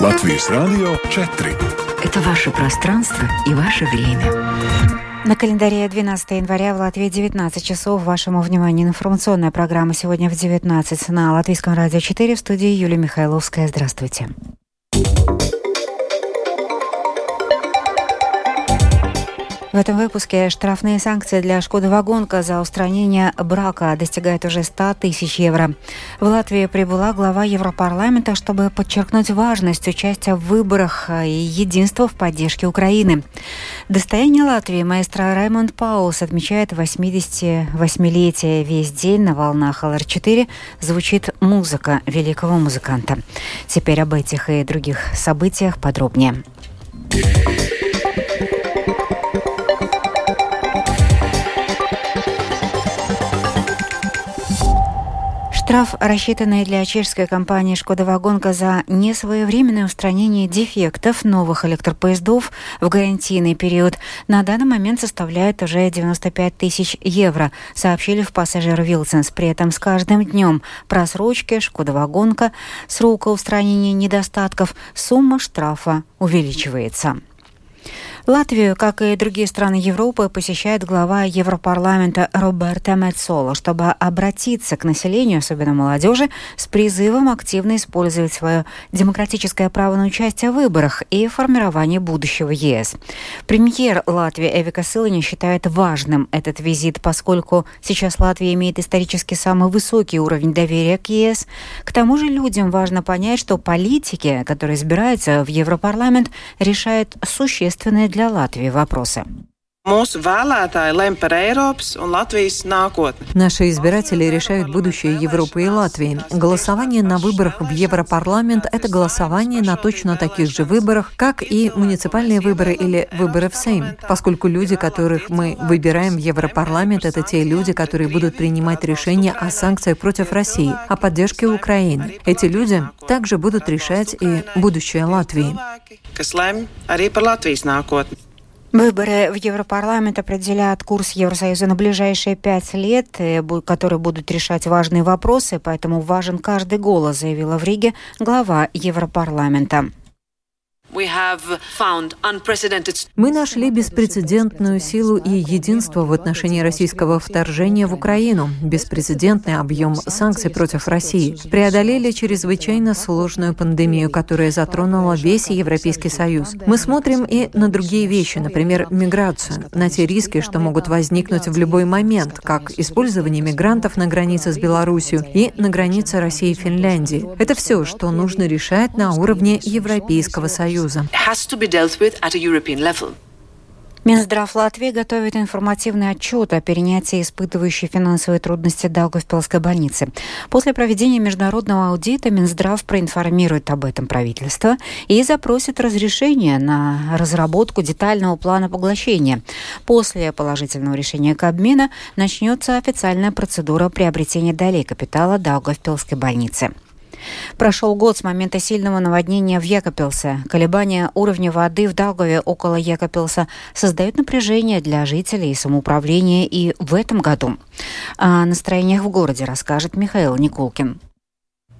Латвийс радио 4. Это ваше пространство и ваше время. На календаре 12 января в Латвии 19 часов. Вашему вниманию информационная программа сегодня в 19 на Латвийском радио 4 в студии Юлия Михайловская. Здравствуйте. В этом выпуске штрафные санкции для Шкоды Вагонка за устранение брака достигают уже 100 тысяч евро. В Латвии прибыла глава Европарламента, чтобы подчеркнуть важность участия в выборах и единство в поддержке Украины. Достояние Латвии маэстро Раймонд Паулс отмечает 88-летие. Весь день на волнах ЛР-4 звучит музыка великого музыканта. Теперь об этих и других событиях подробнее. Штраф, рассчитанный для чешской компании «Шкода Вагонка» за несвоевременное устранение дефектов новых электропоездов в гарантийный период, на данный момент составляет уже 95 тысяч евро, сообщили в пассажир Вилсенс. При этом с каждым днем просрочки «Шкода Вагонка», срока устранения недостатков, сумма штрафа увеличивается. Латвию, как и другие страны Европы, посещает глава Европарламента Роберта Мецола, чтобы обратиться к населению, особенно молодежи, с призывом активно использовать свое демократическое право на участие в выборах и формировании будущего ЕС. Премьер Латвии Эвика Сылани считает важным этот визит, поскольку сейчас Латвия имеет исторически самый высокий уровень доверия к ЕС. К тому же людям важно понять, что политики, которые избираются в Европарламент, решают существенные для Латвии вопросы. Mūsu vēlētāji lem par Eiropas un. Наши избиратели решают будущее Европы и Латвии. Голосование на выборах в Европарламент – это голосование на точно таких же выборах, как и муниципальные выборы или выборы в Сейм. Поскольку люди, которых мы выбираем в Европарламент, это те люди, которые будут принимать решения о санкциях против России, о поддержке Украины. Эти люди также будут решать и будущее Латвии. Kas lem arī par Latvijas nākotni. Выборы в Европарламент определяют курс Евросоюза на ближайшие пять лет, которые будут решать важные вопросы, поэтому важен каждый голос, заявила в Риге глава Европарламента. Мы нашли беспрецедентную силу и единство в отношении российского вторжения в Украину, беспрецедентный объем санкций против России, преодолели чрезвычайно сложную пандемию, которая затронула весь Европейский Союз. Мы смотрим и на другие вещи, например, миграцию, на те риски, что могут возникнуть в любой момент, как использование мигрантов на границе с Беларусью и на границе России и Финляндии. Это все, что нужно решать на уровне Европейского Союза. Союза. Минздрав Латвии готовит информативный отчет о перенятии испытывающей финансовые трудности Даугавпилской больницы. После проведения международного аудита Минздрав проинформирует об этом правительство и запросит разрешение на разработку детального плана поглощения. После положительного решения Кабмина начнется официальная процедура приобретения долей капитала Даугавпилской больницы. Прошел год с момента сильного наводнения в Якопилсе. Колебания уровня воды в Далгове около Якопилса создают напряжение для жителей самоуправления и в этом году. О настроениях в городе расскажет Михаил Никулкин.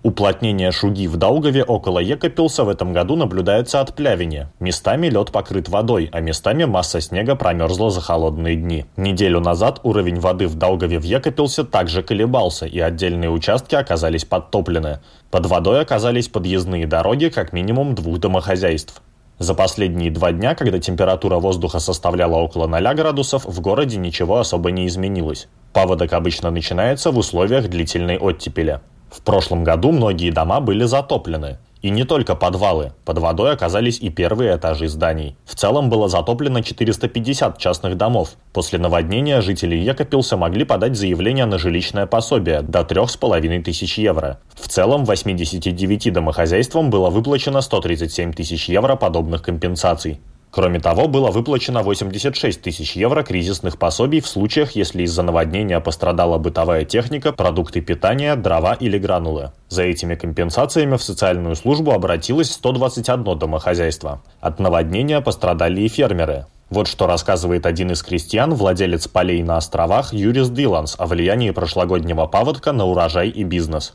Уплотнение шуги в Даугаве около Екапилса в этом году наблюдается от плявения. Местами лед покрыт водой, а местами масса снега промерзла за холодные дни. Неделю назад уровень воды в Даугаве в Екапилсе также колебался, и отдельные участки оказались подтоплены. Под водой оказались подъездные дороги как минимум двух домохозяйств. За последние два дня, когда температура воздуха составляла около 0 градусов, в городе ничего особо не изменилось. Паводок обычно начинается в условиях длительной оттепели. В прошлом году многие дома были затоплены. И не только подвалы. Под водой оказались и первые этажи зданий. В целом было затоплено 450 частных домов. После наводнения жители Екопилса могли подать заявление на жилищное пособие до 3,5 тысяч евро. В целом 89 домохозяйствам было выплачено 137 тысяч евро подобных компенсаций. Кроме того, было выплачено 86 тысяч евро кризисных пособий в случаях, если из-за наводнения пострадала бытовая техника, продукты питания, дрова или гранулы. За этими компенсациями в социальную службу обратилось 121 домохозяйство. От наводнения пострадали и фермеры. Вот что рассказывает один из крестьян, владелец полей на островах Юрис Диланс о влиянии прошлогоднего паводка на урожай и бизнес.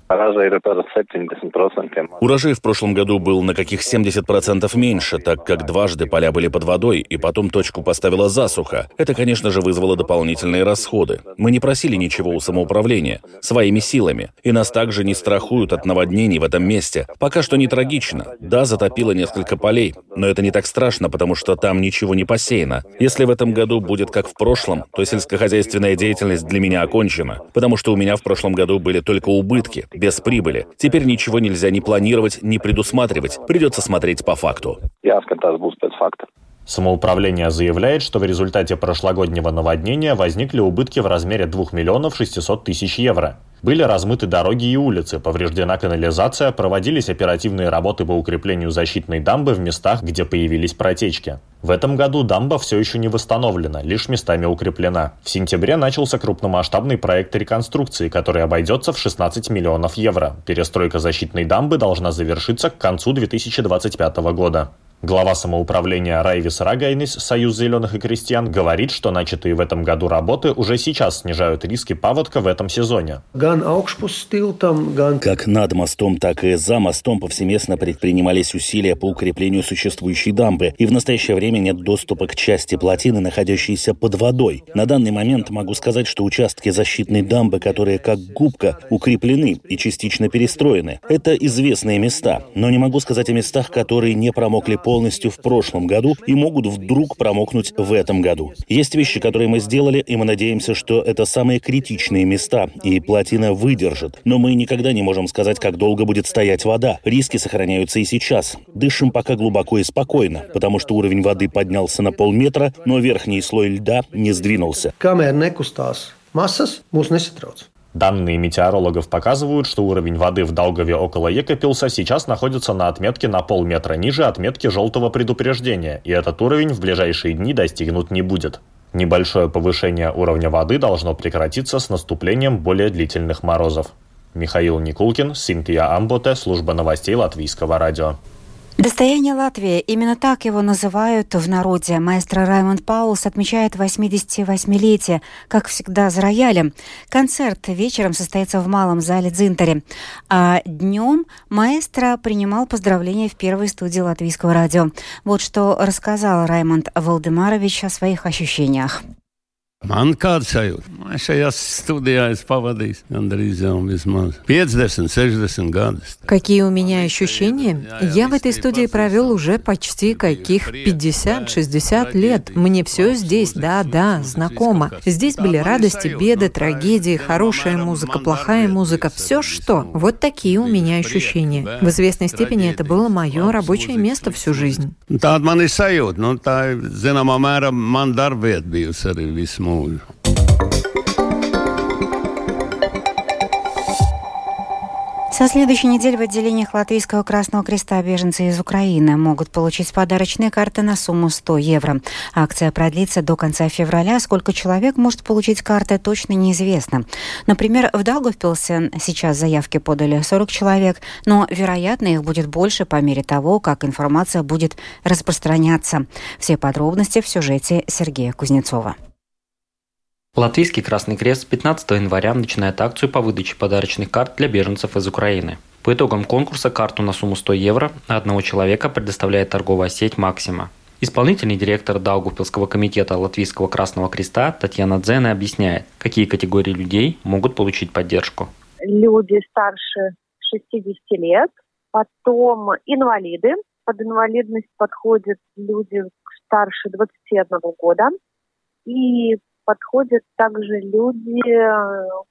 Урожай в прошлом году был на каких 70% меньше, так как дважды поля были под водой, и потом точку поставила засуха. Это, конечно же, вызвало дополнительные расходы. Мы не просили ничего у самоуправления, своими силами. И нас также не страхуют от наводнений в этом месте. Пока что не трагично. Да, затопило несколько полей, но это не так страшно, потому что там ничего не посеяно. Если в этом году будет как в прошлом, то сельскохозяйственная деятельность для меня окончена, потому что у меня в прошлом году были только убытки, без прибыли. Теперь ничего нельзя ни планировать, ни предусматривать. Придется смотреть по факту. Самоуправление заявляет, что в результате прошлогоднего наводнения возникли убытки в размере 2 миллионов 600 тысяч евро. Были размыты дороги и улицы, повреждена канализация, проводились оперативные работы по укреплению защитной дамбы в местах, где появились протечки. В этом году дамба все еще не восстановлена, лишь местами укреплена. В сентябре начался крупномасштабный проект реконструкции, который обойдется в 16 миллионов евро. Перестройка защитной дамбы должна завершиться к концу 2025 года. Глава самоуправления Райвис Рагайнис, Союз зеленых и крестьян, говорит, что начатые в этом году работы уже сейчас снижают риски паводка в этом сезоне. Как над мостом, так и за мостом повсеместно предпринимались усилия по укреплению существующей дамбы, и в настоящее время нет доступа к части плотины, находящейся под водой. На данный момент могу сказать, что участки защитной дамбы, которые как губка укреплены и частично перестроены, это известные места, но не могу сказать о местах, которые не промокли полностью в прошлом году и могут вдруг промокнуть в этом году. Есть вещи, которые мы сделали, и мы надеемся, что это самые критичные места, и плотина выдержит. Но мы никогда не можем сказать, как долго будет стоять вода. Риски сохраняются и сейчас. Дышим пока глубоко и спокойно, потому что уровень воды поднялся на полметра, но верхний слой льда не сдвинулся. Камер некустās masas mūs nesatrauc. Данные метеорологов показывают, что уровень воды в Долгове около Екапилса сейчас находится на отметке на полметра ниже отметки желтого предупреждения, и этот уровень в ближайшие дни достигнут не будет. Небольшое повышение уровня воды должно прекратиться с наступлением более длительных морозов. Михаил Никулкин, Синтия Амботе, служба новостей Латвийского радио. Достояние Латвии. Именно так его называют в народе. Маэстро Раймонд Паулс отмечает 88-летие, как всегда, за роялем. Концерт вечером состоится в малом зале Дзинтаре. А днем маэстро принимал поздравления в первой студии Латвийского радио. Вот что рассказал Раймонд Валдемарович о своих ощущениях. Man kāda sajūta? Es šajā studijā esmu pavadījis gandrīz jau vismaz 50, 60 gadus. Какие у меня ощущения? Я в этой студии провел уже почти каких 50-60 лет. Мне все здесь, да-да, знакомо. Здесь были радости, беды, трагедии, хорошая музыка, плохая музыка, все что. Вот такие у меня ощущения. В известной степени это было мое рабочее место всю жизнь. Tāda man ir sajūta. Nu, tā zināmā mērā, man darba vieta bijusi arī visu mūžu. Со следующей недели в отделениях Латвийского Красного Креста беженцы из Украины могут получить подарочные карты на сумму 100 евро. Акция продлится до конца февраля. Сколько человек может получить карты, точно неизвестно. Например, в Даугавпилсе сейчас заявки подали 40 человек, но, вероятно, их будет больше по мере того, как информация будет распространяться. Все подробности в сюжете Сергея Кузнецова. Латвийский Красный Крест с 15 января начинает акцию по выдаче подарочных карт для беженцев из Украины. По итогам конкурса карту на сумму 100 евро на одного человека предоставляет торговая сеть «Максима». Исполнительный директор Даугавпилского комитета Латвийского Красного Креста Татьяна Дзена объясняет, какие категории людей могут получить поддержку. Люди старше 60 лет, потом инвалиды. Под инвалидность подходят люди старше 21 года. И подходят также люди,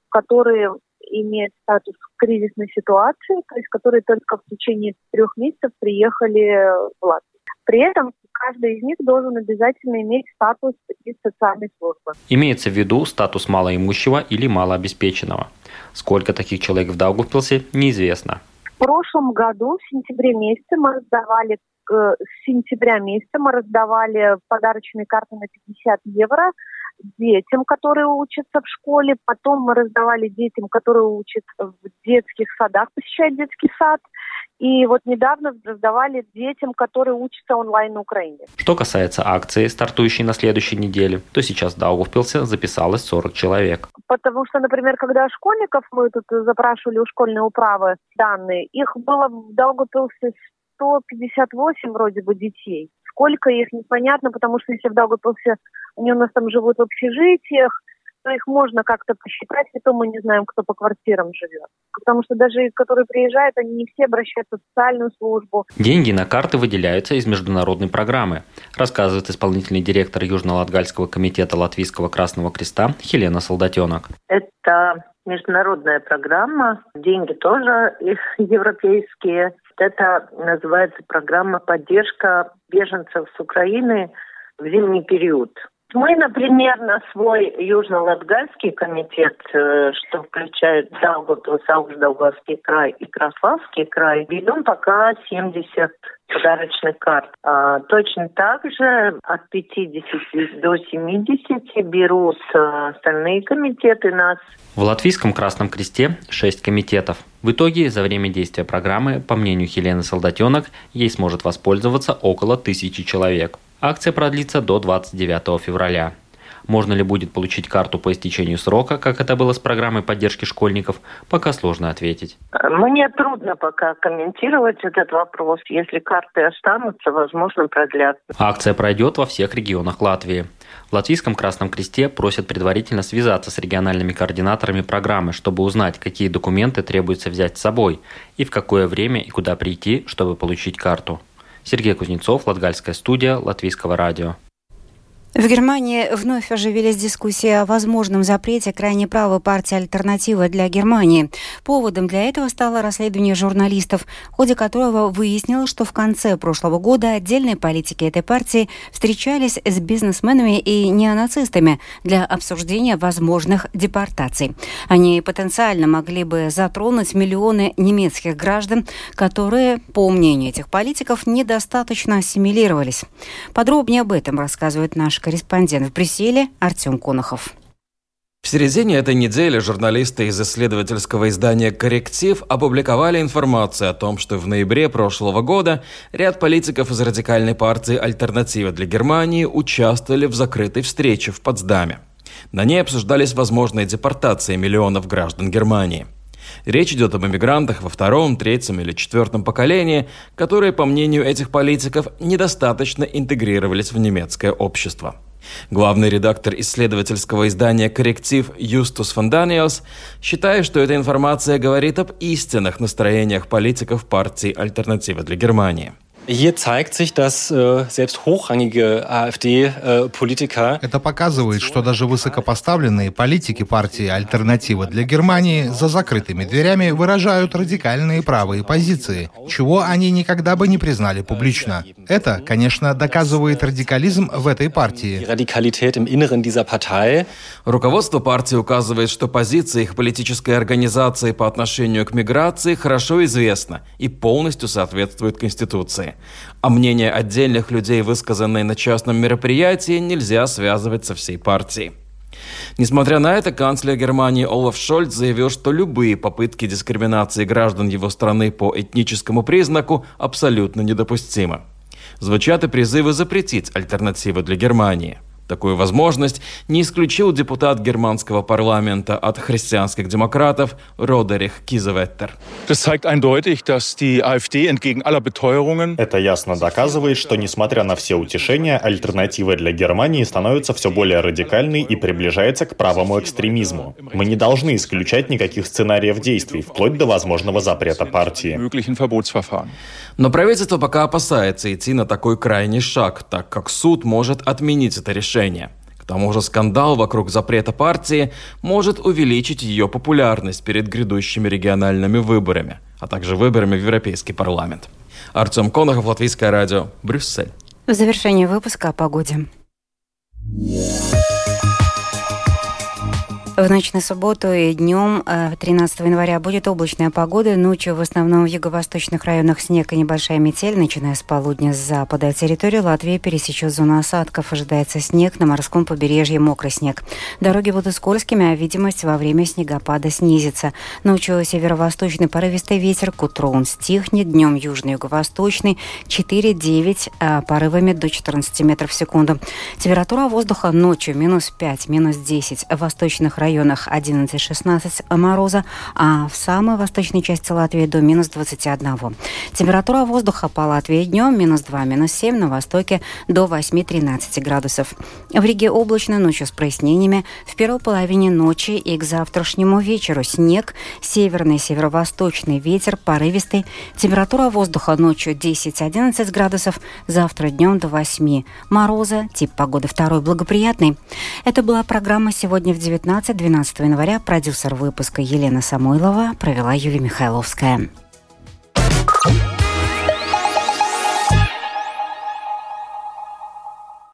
которые имеют статус кризисной ситуации, то есть которые только в течение трех месяцев приехали в Латвию. При этом каждый из них должен обязательно иметь статус из социальной службы. Имеется в виду статус малоимущего или малообеспеченного. Сколько таких человек в Даугавпилсе, неизвестно. В прошлом году, в сентябре месяце, мы раздавали э, с сентября месяца мы раздавали подарочные карты на 50 евро детям, которые учатся в школе. Потом мы раздавали детям, которые учатся в детских садах, посещают детский сад. И вот недавно раздавали детям, которые учатся онлайн на Украине. Что касается акции, стартующей на следующей неделе, то сейчас в Даугавпилсе записалось 40 человек. Потому что, например, когда школьников мы тут запрашивали у школьной управы данные, их было в Даугавпилсе 158 вроде бы детей. Сколько их, непонятно, потому что если в Даугавпилсе, они у нас там живут в общежитиях, то их можно как-то посчитать, и то мы не знаем, кто по квартирам живет. Потому что даже которые приезжают, они не все обращаются в социальную службу. Деньги на карты выделяются из международной программы, рассказывает исполнительный директор Южно-Латгальского комитета Латвийского Красного Креста Хелена Солдатенок. Это международная программа, деньги тоже европейские. Это называется программа «Поддержка беженцев с Украины в зимний период». Мы, например, на свой Южно-Латгальский комитет, э, что включает Даугавпилс, Аугдаугавский край и Краславский край, ведем пока 70 подарочных карт. А, точно так же от 50 до 70 берут э, остальные комитеты нас. В Латвийском Красном Кресте 6 комитетов. В итоге, за время действия программы, по мнению Хелены Солдатенок, ей сможет воспользоваться около тысячи человек. Акция продлится до 29 февраля. Можно ли будет получить карту по истечению срока, как это было с программой поддержки школьников, пока сложно ответить. Мне трудно пока комментировать этот вопрос. Если карты останутся, возможно, продлят. Акция пройдет во всех регионах Латвии. В Латвийском Красном Кресте просят предварительно связаться с региональными координаторами программы, чтобы узнать, какие документы требуется взять с собой и в какое время и куда прийти, чтобы получить карту. Сергей Кузнецов, Латгальская студия, Латвийского радио. В Германии вновь оживились дискуссии о возможном запрете крайне правой партии «Альтернатива для Германии». Поводом для этого стало расследование журналистов, в ходе которого выяснилось, что в конце прошлого года отдельные политики этой партии встречались с бизнесменами и неонацистами для обсуждения возможных депортаций. Они потенциально могли бы затронуть миллионы немецких граждан, которые, по мнению этих политиков, недостаточно ассимилировались. Подробнее об этом рассказывает наш корреспондент в Брюсселе Артем Конохов. В середине этой недели журналисты из исследовательского издания «Корректив» опубликовали информацию о том, что в ноябре прошлого года ряд политиков из радикальной партии «Альтернатива для Германии» участвовали в закрытой встрече в Потсдаме. На ней обсуждались возможные депортации миллионов граждан Германии. Речь идет об иммигрантах во втором, третьем или четвертом поколении, которые, по мнению этих политиков, недостаточно интегрировались в немецкое общество. Главный редактор исследовательского издания «Корректив» Юстус фон Даниэлс считает, что эта информация говорит об истинных настроениях политиков партии «Альтернатива для Германии». Hier zeigt sich, dass äh, selbst hochrangige AfD-Politiker Это показывает, что даже высокопоставленные политики партии «Альтернатива для Германии» за закрытыми дверями выражают радикальные правые позиции, чего они никогда бы не признали публично. Это, конечно, доказывает радикализм в этой партии. Руководство партии указывает, что позиция их политической организации по отношению к миграции хорошо известна и полностью соответствует Конституции а мнение отдельных людей, высказанные на частном мероприятии, нельзя связывать со всей партией. Несмотря на это, канцлер Германии Олаф Шольц заявил, что любые попытки дискриминации граждан его страны по этническому признаку абсолютно недопустимы. Звучат и призывы запретить альтернативы для Германии – Такую возможность не исключил депутат германского парламента от христианских демократов Родерих Кизеветтер. Это ясно доказывает, что, несмотря на все утешения, альтернатива для Германии становится все более радикальной и приближается к правому экстремизму. Мы не должны исключать никаких сценариев действий, вплоть до возможного запрета партии. Но правительство пока опасается идти на такой крайний шаг, так как суд может отменить это решение решения. К тому же скандал вокруг запрета партии может увеличить ее популярность перед грядущими региональными выборами, а также выборами в Европейский парламент. Артем Конохов, Латвийское радио, Брюссель. В завершении выпуска о погоде. В ночь на субботу и днем 13 э, января будет облачная погода. Ночью в основном в юго-восточных районах снег и небольшая метель. Начиная с полудня с запада территории Латвии пересечет зону осадков. Ожидается снег, на морском побережье мокрый снег. Дороги будут скользкими, а видимость во время снегопада снизится. Ночью северо-восточный порывистый ветер. К утру он стихнет. Днем южно-юго-восточный 4-9, а порывами до 14 метров в секунду. Температура воздуха ночью минус 5, минус 10. В восточных районах районах 11-16 мороза, а в самой восточной части Латвии до минус 21. Температура воздуха по Латвии днем минус 2, минус 7, на востоке до 8-13 градусов. В Риге облачно, ночью с прояснениями. В первой половине ночи и к завтрашнему вечеру снег, северный северо-восточный ветер, порывистый. Температура воздуха ночью 10-11 градусов, завтра днем до 8. Мороза, тип погоды второй благоприятный. Это была программа «Сегодня в 19 12 января продюсер выпуска Елена Самойлова провела Юлия Михайловская.